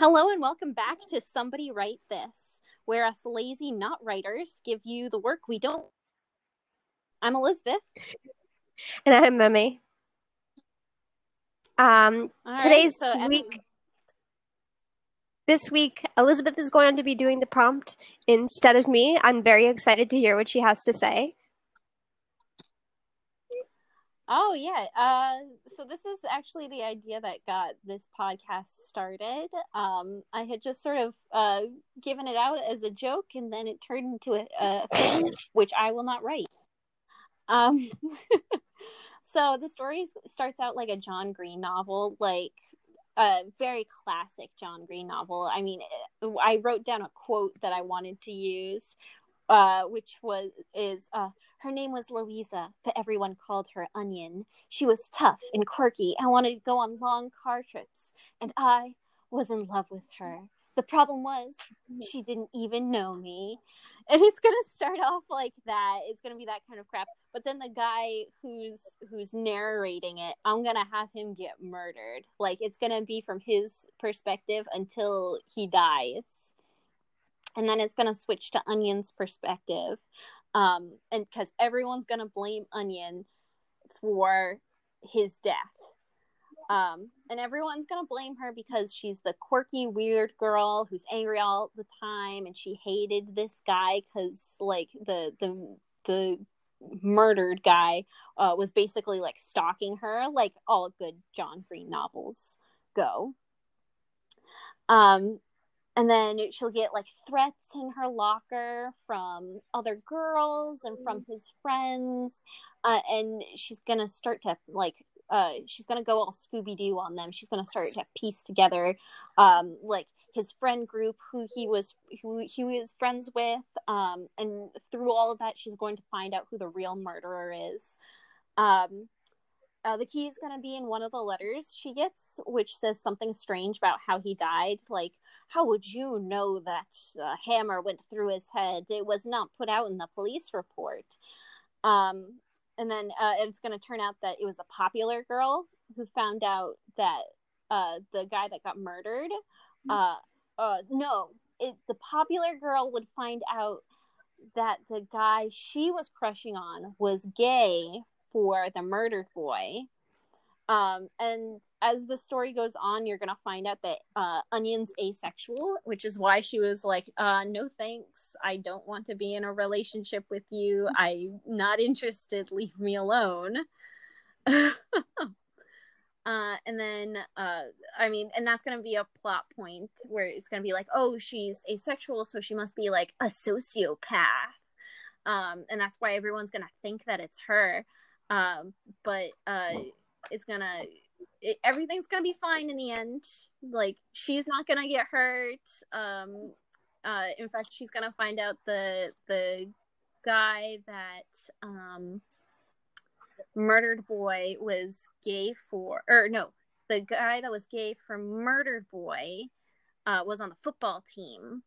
Hello and welcome back to Somebody Write This, where us lazy not writers give you the work we don't. I'm Elizabeth. And I'm Mimi. Um, All right, today's so Em- week, this week, Elizabeth is going to be doing the prompt instead of me. I'm very excited to hear what she has to say. Oh yeah. Uh, so this is actually the idea that got this podcast started. Um, I had just sort of uh, given it out as a joke, and then it turned into a, a thing, which I will not write. Um, so the story starts out like a John Green novel, like a very classic John Green novel. I mean, I wrote down a quote that I wanted to use, uh, which was is uh, her name was Louisa, but everyone called her Onion. She was tough and quirky and wanted to go on long car trips, and I was in love with her. The problem was she didn't even know me. And it's gonna start off like that. It's gonna be that kind of crap. But then the guy who's who's narrating it, I'm gonna have him get murdered. Like it's gonna be from his perspective until he dies. And then it's gonna switch to Onion's perspective um and because everyone's gonna blame onion for his death. Um and everyone's gonna blame her because she's the quirky weird girl who's angry all the time and she hated this guy because like the the the murdered guy uh, was basically like stalking her like all good john green novels go. Um and then she'll get like threats in her locker from other girls and from his friends uh, and she's gonna start to like uh, she's gonna go all scooby-doo on them. She's gonna start to piece together um, like his friend group who he was who he was friends with um, and through all of that she's going to find out who the real murderer is. Um, uh, the key is going to be in one of the letters she gets, which says something strange about how he died. Like, how would you know that a hammer went through his head? It was not put out in the police report. Um, and then uh, it's going to turn out that it was a popular girl who found out that uh, the guy that got murdered. Uh, uh, no, it, the popular girl would find out that the guy she was crushing on was gay for the murdered boy. Um, and as the story goes on, you're gonna find out that uh, Onion's asexual, which is why she was like, uh, "No thanks, I don't want to be in a relationship with you. I'm not interested. Leave me alone." uh, and then, uh, I mean, and that's gonna be a plot point where it's gonna be like, "Oh, she's asexual, so she must be like a sociopath." Um, and that's why everyone's gonna think that it's her um but uh it's gonna it, everything's gonna be fine in the end. Like she's not gonna get hurt. Um uh in fact she's gonna find out the the guy that um murdered boy was gay for or no the guy that was gay for murdered boy uh was on the football team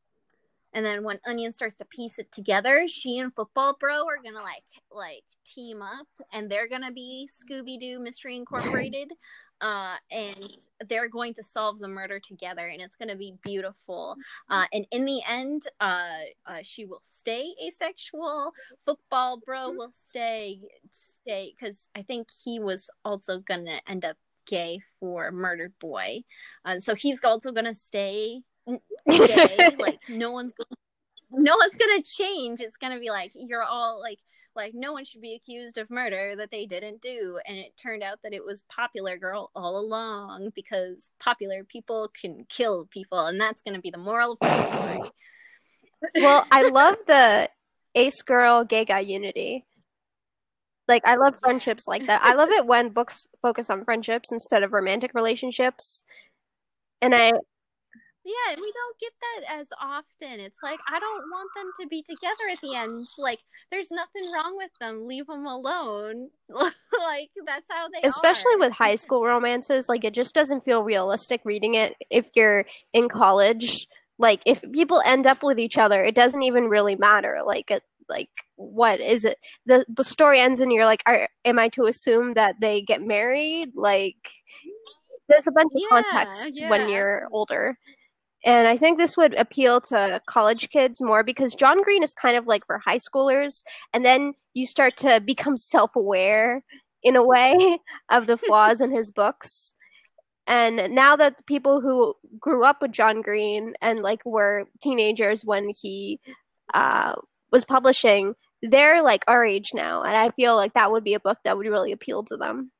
and then when onion starts to piece it together she and football bro are gonna like like team up and they're gonna be scooby-doo mystery incorporated uh and they're going to solve the murder together and it's gonna be beautiful. Uh and in the end uh, uh she will stay asexual. Football bro will stay stay because i think he was also gonna end up gay for murdered boy. Uh, so he's also gonna stay like no one's gonna no one's gonna change it's gonna be like you're all like like no one should be accused of murder that they didn't do and it turned out that it was popular girl all along because popular people can kill people and that's gonna be the moral of the story Well, I love the ace girl gay guy unity. Like, I love friendships like that. I love it when books focus on friendships instead of romantic relationships. And I, yeah we don't get that as often. It's like i don't want them to be together at the end. Like there's nothing wrong with them. Leave them alone. Like that's how they especially are. with high school romances, like, it just doesn't feel realistic reading it if you're in college. Like, if people end up with each other, it doesn't even really matter. Like, it, like what is it? The, the story ends and you're like are, am i to assume that they get married? Like there's a bunch of Yeah, context when you're older And I think this would appeal to college kids more because John Green is kind of like for high schoolers. And then you start to become self aware in a way of the flaws in his books. And now that the people who grew up with John Green and like were teenagers when he uh, was publishing, they're like our age now. And I feel like that would be a book that would really appeal to them.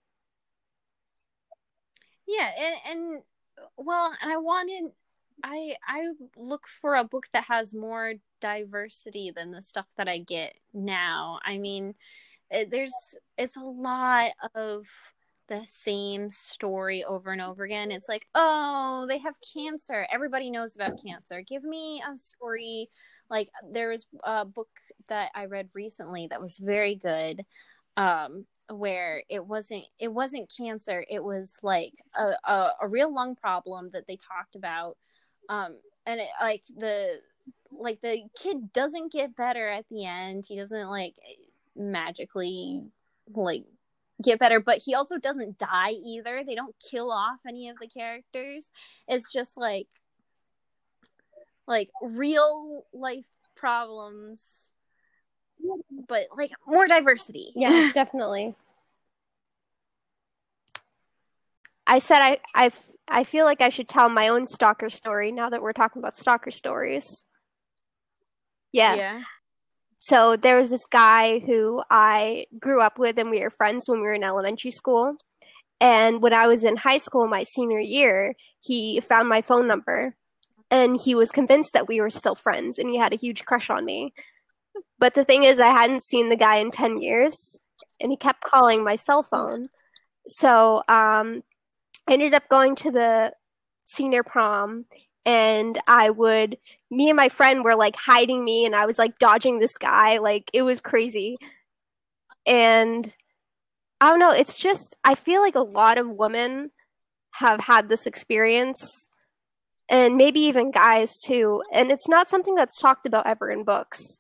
Yeah. And, and well, and I wanted I I look for a book that has more diversity than the stuff that I get now. I mean, it, there's it's a lot of the same story over and over again. It's like, oh, they have cancer. Everybody knows about cancer. Give me a story. Like there was a book that I read recently that was very good, um, where it wasn't it wasn't cancer. It was like a, a, a real lung problem that they talked about um and it, like the like the kid doesn't get better at the end. He doesn't like magically like get better but he also doesn't die either. They don't kill off any of the characters. It's just like like real life problems but like more diversity. Yeah definitely i said i i I feel like I should tell my own stalker story now that we're talking about stalker stories. Yeah. Yeah. So there was this guy who I grew up with and we were friends when we were in elementary school. And when I was in high school, my senior year, he found my phone number and he was convinced that we were still friends and he had a huge crush on me. But the thing is, I hadn't seen the guy in 10 years and he kept calling my cell phone. So um, I ended up going to the senior prom and I would me and my friend were like hiding me and I was like dodging this guy like it was crazy. And I don't know, it's just I feel like a lot of women have had this experience and maybe even guys too. And it's not something that's talked about ever in books.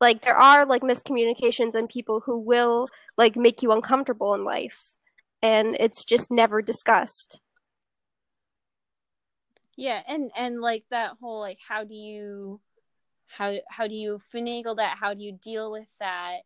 Like there are like miscommunications and people who will like make you uncomfortable in life and it's just never discussed. Yeah, and and like that whole like how do you how how do you finagle that? How do you deal with that?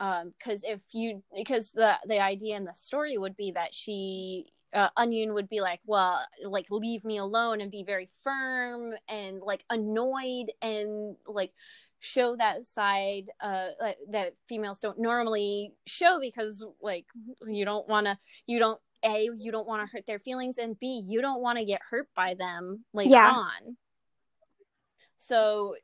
Um, because if you because the the idea in the story would be that she uh, onion would be like well like leave me alone and be very firm and like annoyed and like show that side uh that females don't normally show because like you don't want to you don't a you don't want to hurt their feelings and b you don't want to get hurt by them later yeah. on so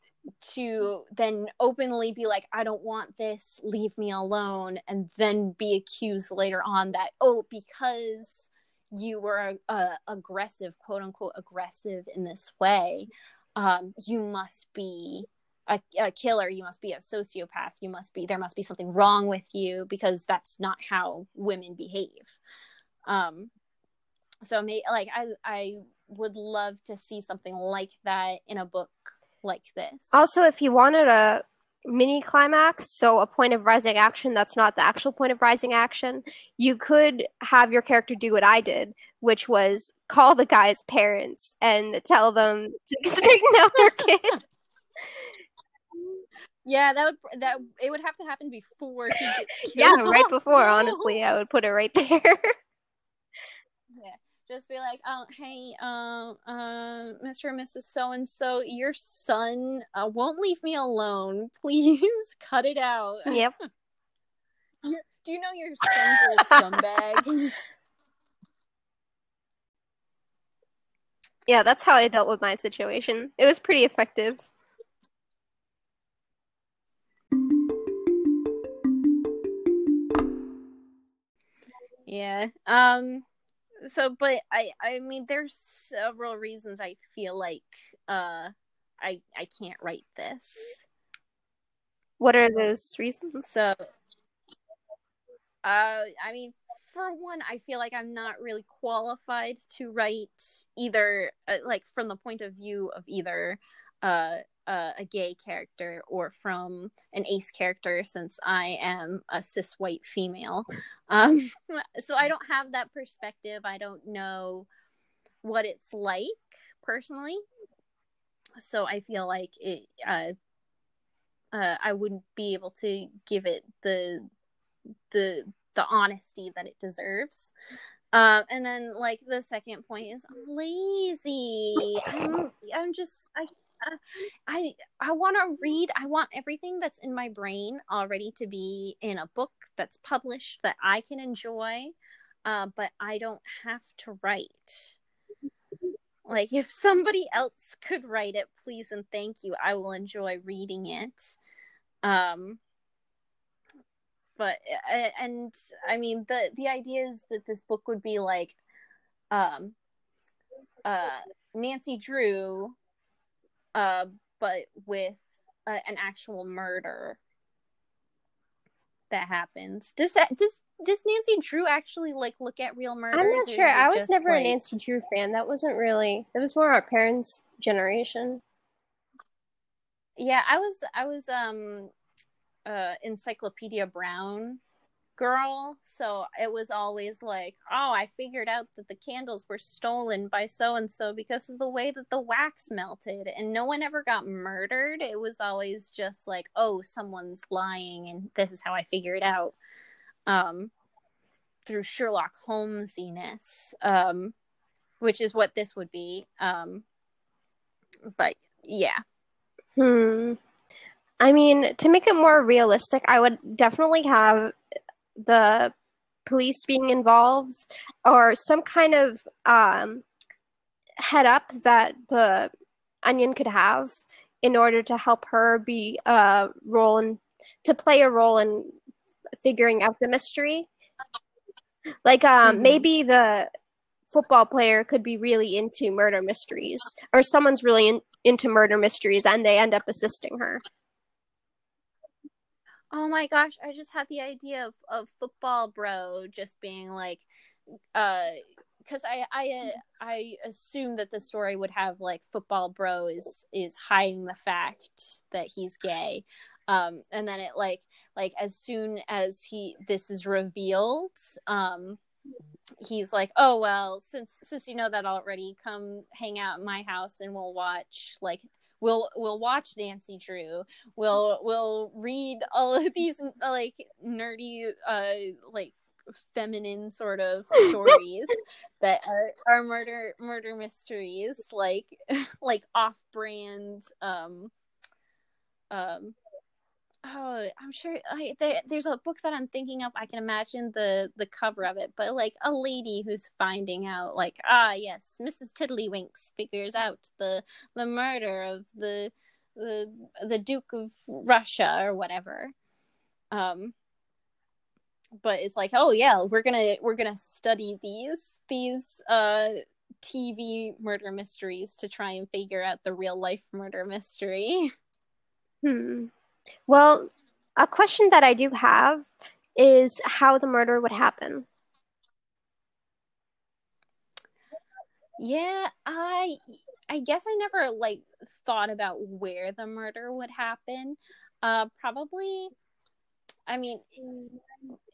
to then openly be like i don't want this leave me alone and then be accused later on that oh because you were uh, aggressive quote unquote aggressive in this way um you must be a, a killer. You must be a sociopath. You must be there must be something wrong with you because that's not how women behave. Um so may like i i would love to see something like that in a book like this. Also if you wanted a mini climax so a point of rising action that's not the actual point of rising action you could have your character do what i did which was call the guy's parents and tell them to straighten out their kid yeah, that would that it would have to happen before he gets killed. Yeah, right before. Honestly, I would put it right there. yeah, just be like, oh, hey, um, uh, uh, Mr. and Mrs. So and So, your son uh, won't leave me alone. Please cut it out. Yep. Do you know your son's a scumbag? yeah, that's how I dealt with my situation. It was pretty effective. Yeah. Um so but I I mean there's several reasons I feel like uh I I can't write this. What are those reasons? So uh I mean for one I feel like I'm not really qualified to write either uh, like from the point of view of either uh uh, a gay character or from an ace character since I am a cis white female. Um, so I don't have that perspective. I don't know what it's like personally. so I feel like it uh, uh, I wouldn't be able to give it the the the honesty that it deserves. Um, and then like the second point is I'm lazy. I'm, I'm just I I I want to read. I want everything that's in my brain already to be in a book that's published that I can enjoy, uh, but I don't have to write. Like if somebody else could write it, please and thank you. I will enjoy reading it. Um, but and I mean the the idea is that this book would be like, um, uh, Nancy Drew uh, but with uh, an actual murder that happens. Does that does does Nancy Drew actually like look at real murders? I'm not sure. I was never like... a Nancy Drew fan. That wasn't really. It was more our parents' generation. Yeah, I was. I was um, uh, Encyclopedia Brown girl. So it was always like, oh, I figured out that the candles were stolen by so and so because of the way that the wax melted. And no one ever got murdered. It was always just like, oh, someone's lying. And this is how I figured out um, through Sherlock Holmesiness, um, which is what this would be. Um, but yeah. Hmm. I mean, to make it more realistic, I would definitely have the police being involved or some kind of um, head up that the onion could have in order to help her be a role in to play a role in figuring out the mystery like um, mm-hmm. maybe the football player could be really into murder mysteries or someone's really in, into murder mysteries and they end up assisting her oh my gosh, I just had the idea of, of football bro just being like, uh, because I I I assume that the story would have like football bro is is hiding the fact that he's gay, um, and then it like like as soon as he this is revealed, um, he's like, oh well, since since you know that already, come hang out at my house and we'll watch like we'll we'll watch Nancy Drew. We'll we'll read all of these like nerdy uh like feminine sort of stories that are, are murder murder mysteries like like off-brand um um oh i'm sure I, there, there's a book that i'm thinking of i can imagine the the cover of it but like a lady who's finding out like ah yes mrs tiddlywinks figures out the the murder of the the the duke of russia or whatever. Um but it's like oh yeah we're gonna we're gonna study these these uh tv murder mysteries to try and figure out the real life murder mystery. Hmm well, a question that I do have is how the murder would happen. Yeah, I I guess I never like thought about where the murder would happen. Uh probably I mean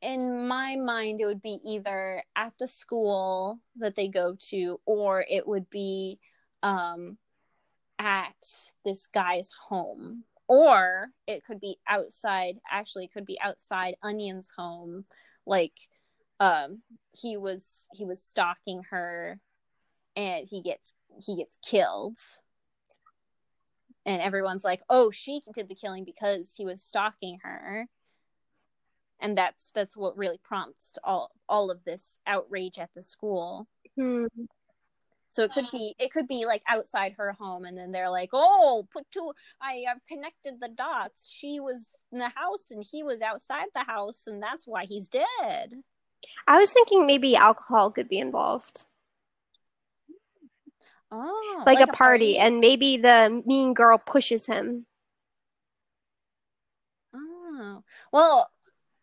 in, my mind it would be either at the school that they go to or it would be um at this guy's home or it could be outside actually it could be outside onion's home like um he was he was stalking her and he gets he gets killed. And everyone's like oh she did the killing because he was stalking her. And that's that's what really prompts all all of this outrage at the school. Hmm. So it could be it could be like outside her home and then they're like, "Oh, put two I have connected the dots. She was in the house and he was outside the house and that's why he's dead." I was thinking maybe alcohol could be involved. Oh, like, like a, a party, party and maybe the mean girl pushes him. Oh. Well,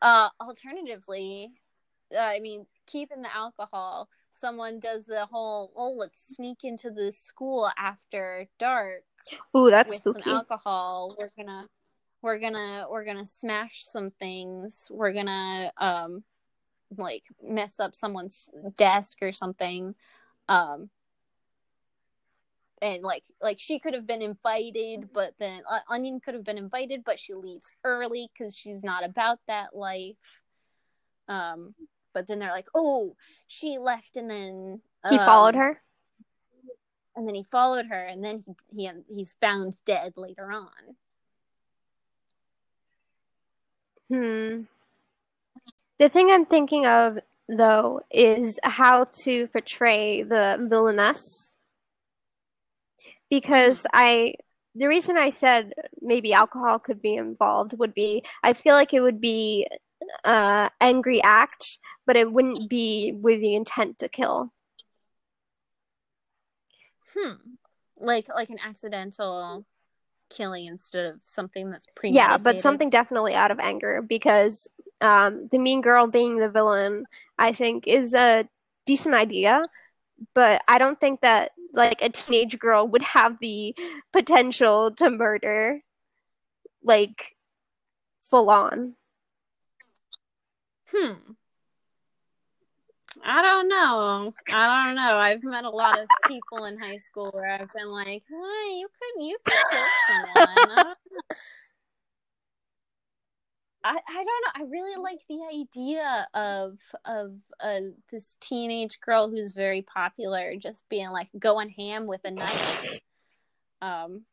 uh alternatively, uh, I mean, keeping the alcohol someone does the whole oh let's sneak into the school after dark ooh that's with spooky. some alcohol. We're gonna we're gonna we're gonna smash some things. We're gonna um like mess up someone's desk or something. Um and like like she could have been invited but then uh, onion could have been invited but she leaves early because she's not about that life. Um but then they're like oh she left and then He followed um, her. and then he followed her and then he, he he's found dead later on Hmm. The thing I'm thinking of though is how to portray the villainess. Because I the reason I said maybe alcohol could be involved would be I feel like it would be uh angry act, but it wouldn't be with the intent to kill. hmm like like an accidental killing instead of something that's pre Yeah, but something definitely out of anger because um, the mean girl being the villain, I think, is a decent idea. But I don't think that like a teenage girl would have the potential to murder, like full on. Hmm. I don't know. I don't know. I've met a lot of people in high school where I've been like, "Hey, you could, you could kill someone." I I don't know. I really like the idea of of uh, this teenage girl who's very popular just being like going ham with a knife. Um,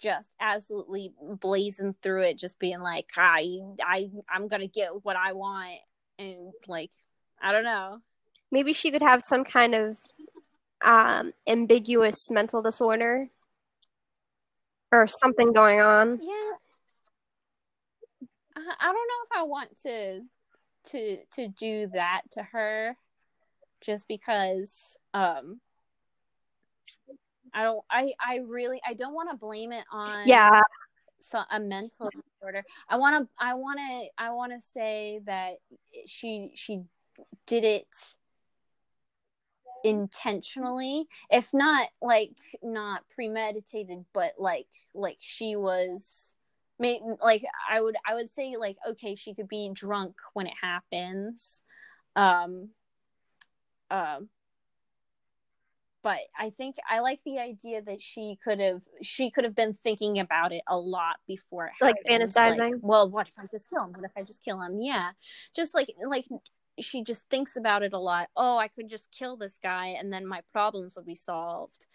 just absolutely blazing through it, just being like, I I I'm gonna get what I want, and like I don't know. Maybe she could have some kind of um, ambiguous mental disorder or something going on. Yeah. I, I don't know if I want to to to do that to her just because um I don't I I really I don't want to blame it on Yeah, so, a mental disorder. I want to I want to I want to say that she she did it intentionally. If not like not premeditated but like like she was like i would i would say like okay she could be drunk when it happens. Um um but i think i like the idea that she could have she could have been thinking about it a lot before it Like fantasizing? well what if i just kill him? What if i just kill him? Yeah. Just like like she just thinks about it a lot oh i could just kill this guy and then my problems would be solved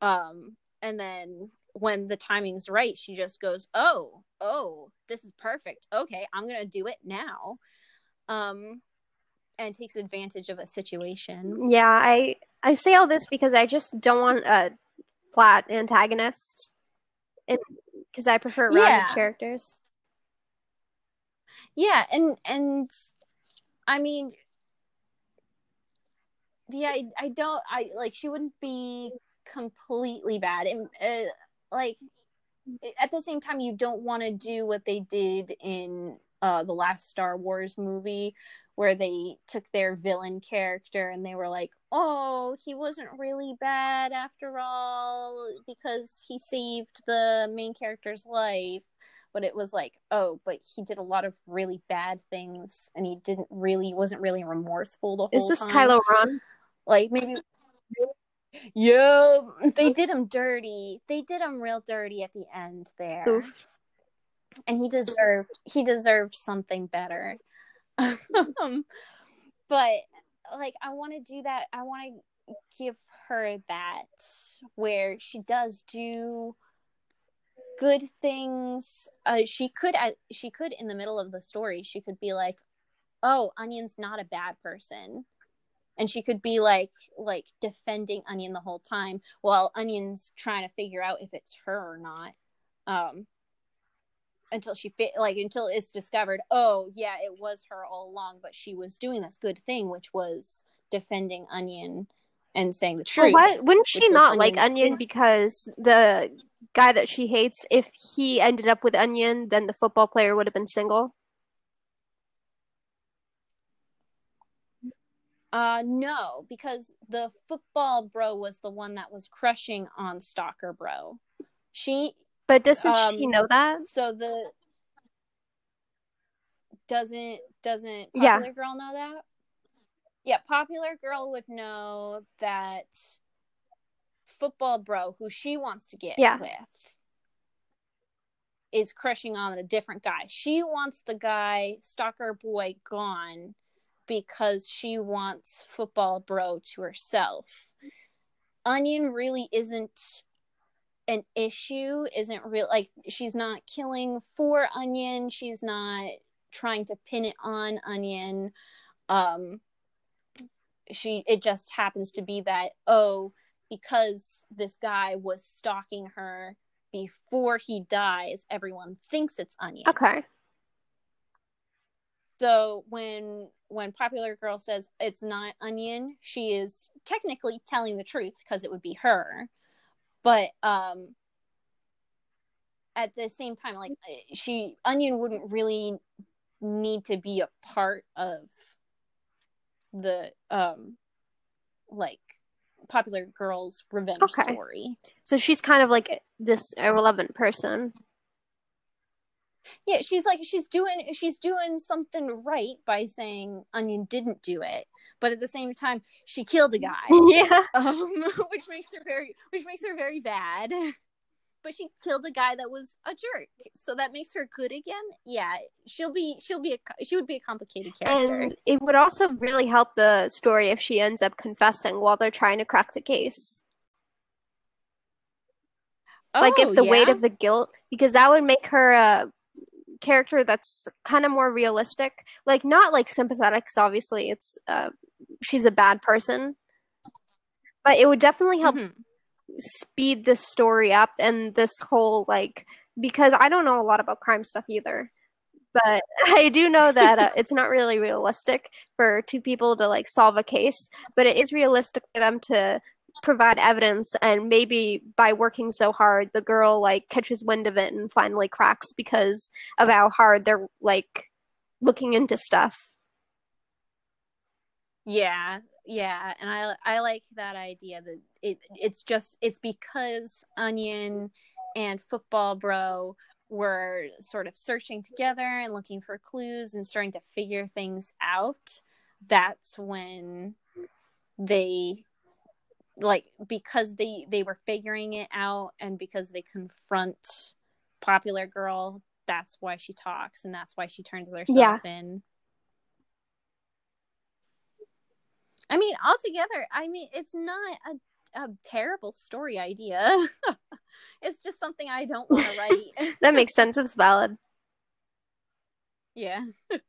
um and then when the timing's right she just goes oh oh this is perfect okay i'm gonna do it now um and takes advantage of a situation yeah. I I say all this because I just don't want a flat antagonist, because I prefer rounded Yeah. characters. yeah and and i mean yeah I, I don't i like she wouldn't be completely bad. And uh, like at the same time you don't want to do what they did in uh the last star wars movie where they took their villain character and they were like oh he wasn't really bad after all because he saved the main character's life but it was like oh but he did a lot of really bad things and he didn't really wasn't really remorseful the whole time. Is this time Kylo Ren? like maybe yeah they did him dirty they did him real dirty at the end there Oof. and he deserved he deserved something better um, but like i want to do that i want to give her that where she does do good things uh, she could uh, she could in the middle of the story she could be like oh onion's not a bad person. And she could be like like defending onion the whole time while onion's trying to figure out if it's her or not um until she fit like until it's discovered oh yeah it was her all along but she was doing this good thing which was defending onion and saying the Well, truth why wouldn't she not like Onion- Onion because the guy that she hates, if he ended up with Onion, then the football player would have been single? uh no because the football bro was the one that was crushing on stalker bro she But doesn't she Um, know that? so the doesn't doesn't Yeah. popular girl know that yeah popular girl would know that football bro who she wants to get Yeah. with is crushing on a different guy. She wants the guy stalker boy gone because she wants football bro to herself. Onion really isn't an issue, isn't real like she's not killing for Onion, she's not trying to pin it on Onion. Um she it just happens to be that oh because this guy was stalking her before he dies everyone thinks it's onion Okay. so when when popular girl says it's not onion she is technically telling the truth because it would be her but um at the same time like she onion wouldn't really need to be a part of the um like popular girl's revenge Okay. story So she's kind of like this irrelevant person. yeah she's like she's doing she's doing something right by saying onion didn't do it but at the same time she killed a guy yeah. um which makes her very which makes her very bad but she killed a guy that was a jerk. So that makes her good again? Yeah she'll be she'll be a she would be a complicated character. And it would also really help the story if she ends up confessing while they're trying to crack the case. like Oh, if the weight of the guilt because that would make her a character that's kind of more realistic. Like not like sympathetic 'cause obviously it's uh she's a bad person. But it would definitely help Mhm. Speed this story up and this whole like because i don't know a lot about crime stuff either but i do know that uh, it's not really realistic for two people to like solve a case but it is realistic for them to provide evidence and maybe by working so hard the girl like catches wind of it and finally cracks because of how hard they're like looking into stuff. Yeah, yeah, and I I like that idea that it it's just it's because Onion and Football Bro were sort of searching together and looking for clues and starting to figure things out. That's when they like because they they were figuring it out and because they confront popular girl that's why she talks and that's why she turns herself in I mean, altogether, I mean, it's not a, a terrible story idea. it's just something I don't want to write. that makes sense it's valid yeah.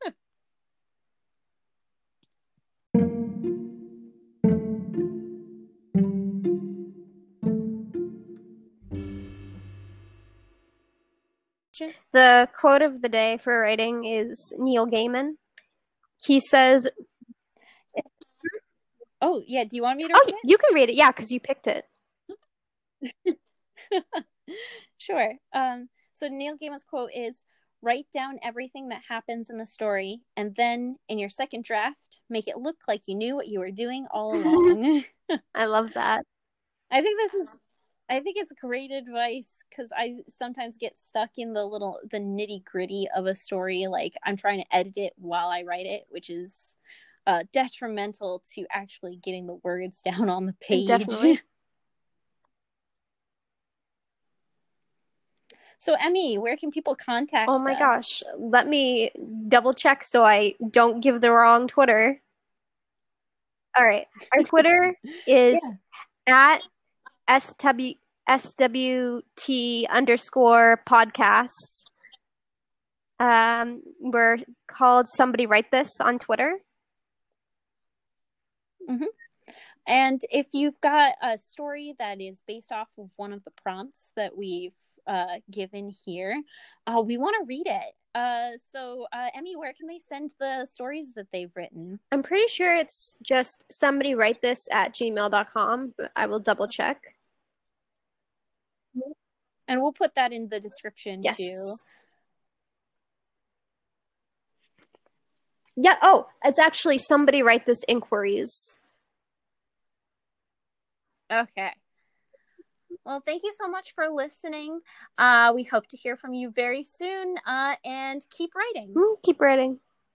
The quote of the day for writing is Neil Gaiman. He says, Oh, yeah. Do you want me to read it? "Oh, read you can read it, yeah, because you picked it." it? sure. Um, so Neil Gaiman's quote is write down everything that happens in the story and then in your second draft make it look like you knew what you were doing all along I love that. I think this is I think it's great advice because I sometimes get stuck in the little the nitty gritty of a story. Like I'm trying to edit it while I write it, which is uh, detrimental to actually getting the words down on the page. Definitely. So Emmy, where can people contact? Oh my us? gosh, let me double check so I don't give the wrong Twitter. All right, our Twitter is at SW, SWT underscore podcast. Um, we're called Somebody Write This on Twitter. And if you've got a story that is based off of one of the prompts that we've uh, given here, uh, we want to read it. Uh, so, uh, Emmy, where can they send the stories that they've written? I'm pretty sure it's just somebody write this at gmail.com, but I will double check. And we'll put that in the description Yes. too. Yeah, oh, it's actually somebody write this inquiries. Okay. Well, thank you so much for listening. Uh, we hope to hear from you very soon. Uh, and keep writing. Mm, Keep writing.